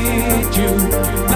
need you.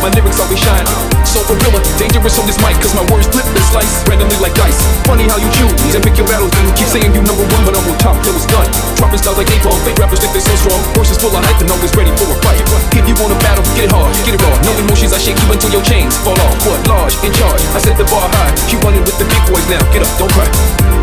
my lyrics always shine. So gorilla, dangerous on this mic Cause my words flip and slice randomly like dice. Funny how you choose and pick your battles And you keep saying you number one but I'm on top till it's done. Dropping styles like napalm, fake rappers think they so strong. Horses full of hype and always ready for a fight. If you want a battle, get it hard, get it raw. No emotions, I shake you until your chains fall off. What, large, in charge, I set the bar high. You running with the big boys now, get up, don't cry.